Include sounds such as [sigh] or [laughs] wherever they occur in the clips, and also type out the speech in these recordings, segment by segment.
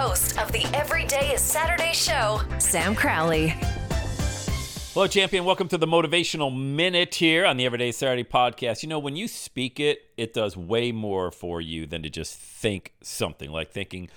host of the Everyday is Saturday show, Sam Crowley. Hello, champion. Welcome to the Motivational Minute here on the Everyday Saturday podcast. You know, when you speak it, it does way more for you than to just think something like thinking,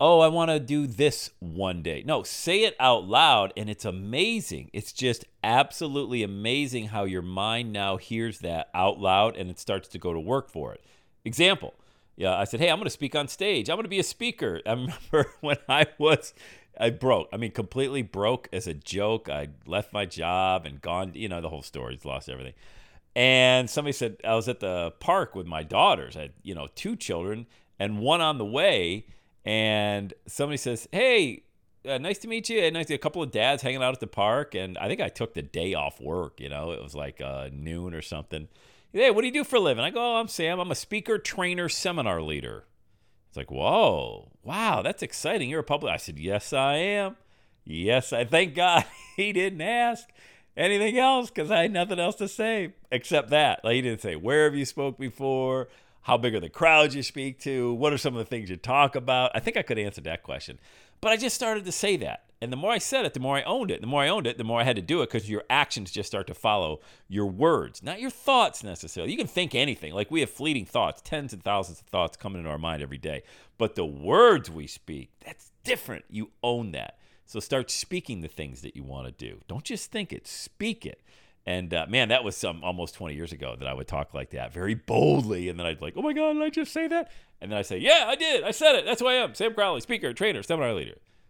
oh, I want to do this one day. No, say it out loud, and it's amazing. It's just absolutely amazing how your mind now hears that out loud and it starts to go to work for it. Example. Yeah, I said, hey, I'm going to speak on stage. I'm going to be a speaker. [laughs] I remember when I was I broke. I mean, completely broke as a joke. I left my job and gone, you know, the whole story. Lost everything. And somebody said, I was at the park with my daughters. I had, you know, two children and one on the way. And somebody says, Hey, uh, nice to meet you. And nice to a couple of dads hanging out at the park. And I think I took the day off work, you know, it was like uh, noon or something. Hey, what do you do for a living? I go, oh, I'm Sam. I'm a speaker, trainer, seminar leader. It's like, whoa, wow, that's exciting. You're a public. I said, yes, I am. Yes, I thank God [laughs] he didn't ask anything else because I had nothing else to say except that. Like he didn't say, where have you spoke before? How big are the crowds you speak to? What are some of the things you talk about? I think I could answer that question. But I just started to say that. And the more I said it, the more I owned it. The more I owned it, the more I had to do it because your actions just start to follow your words, not your thoughts necessarily. You can think anything. Like we have fleeting thoughts, tens and thousands of thoughts coming into our mind every day. But the words we speak, that's different. You own that. So start speaking the things that you want to do. Don't just think it, speak it. And uh, man, that was some almost 20 years ago that I would talk like that very boldly. And then I'd like, oh my God, did I just say that? And then I say, yeah, I did. I said it. That's who I am. Sam Crowley, speaker, trainer, seminar leader.